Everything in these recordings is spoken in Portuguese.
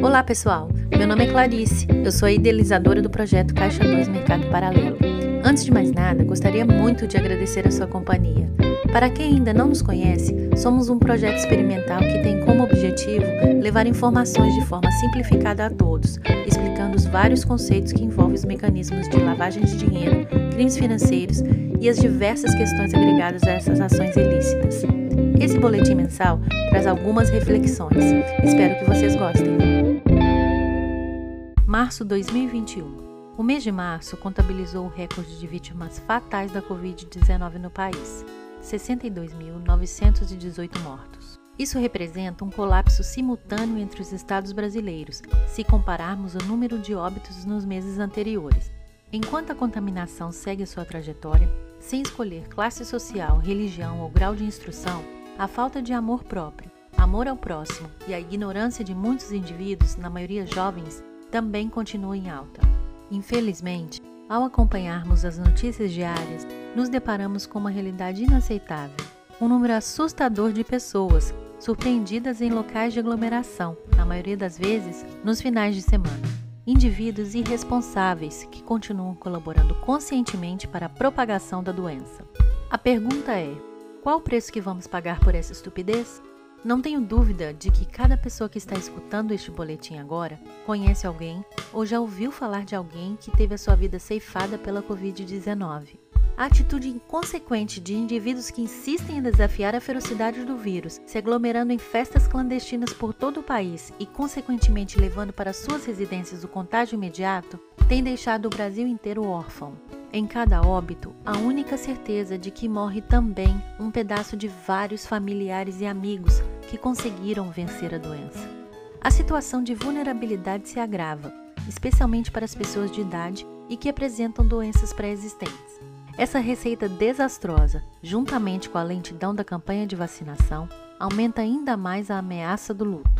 Olá, pessoal. Meu nome é Clarice. Eu sou a idealizadora do projeto Caixa 2 Mercado Paralelo. Antes de mais nada, gostaria muito de agradecer a sua companhia. Para quem ainda não nos conhece, somos um projeto experimental que tem como objetivo levar informações de forma simplificada a todos, explicando os vários conceitos que envolvem os mecanismos de lavagem de dinheiro, crimes financeiros e as diversas questões agregadas a essas ações ilícitas. Esse boletim mensal traz algumas reflexões. Espero que vocês gostem. Março 2021. O mês de março contabilizou o recorde de vítimas fatais da Covid-19 no país: 62.918 mortos. Isso representa um colapso simultâneo entre os estados brasileiros, se compararmos o número de óbitos nos meses anteriores. Enquanto a contaminação segue sua trajetória, sem escolher classe social, religião ou grau de instrução, a falta de amor próprio, amor ao próximo e a ignorância de muitos indivíduos, na maioria jovens, também continua em alta. Infelizmente, ao acompanharmos as notícias diárias, nos deparamos com uma realidade inaceitável. Um número assustador de pessoas surpreendidas em locais de aglomeração, na maioria das vezes nos finais de semana. Indivíduos irresponsáveis que continuam colaborando conscientemente para a propagação da doença. A pergunta é: qual o preço que vamos pagar por essa estupidez? Não tenho dúvida de que cada pessoa que está escutando este boletim agora conhece alguém ou já ouviu falar de alguém que teve a sua vida ceifada pela Covid-19. A atitude inconsequente de indivíduos que insistem em desafiar a ferocidade do vírus, se aglomerando em festas clandestinas por todo o país e, consequentemente, levando para suas residências o contágio imediato, tem deixado o Brasil inteiro órfão. Em cada óbito, a única certeza de que morre também um pedaço de vários familiares e amigos que conseguiram vencer a doença. A situação de vulnerabilidade se agrava, especialmente para as pessoas de idade e que apresentam doenças pré-existentes. Essa receita desastrosa, juntamente com a lentidão da campanha de vacinação, aumenta ainda mais a ameaça do luto.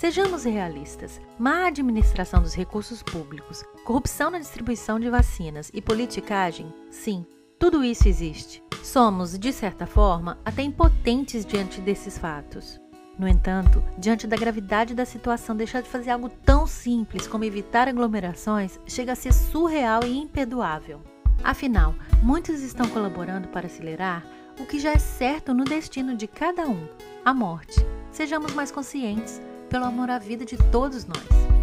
Sejamos realistas: má administração dos recursos públicos, corrupção na distribuição de vacinas e politicagem, sim, tudo isso existe. Somos, de certa forma, até impotentes diante desses fatos. No entanto, diante da gravidade da situação, deixar de fazer algo tão simples como evitar aglomerações chega a ser surreal e imperdoável. Afinal, muitos estão colaborando para acelerar o que já é certo no destino de cada um a morte. Sejamos mais conscientes pelo amor à vida de todos nós.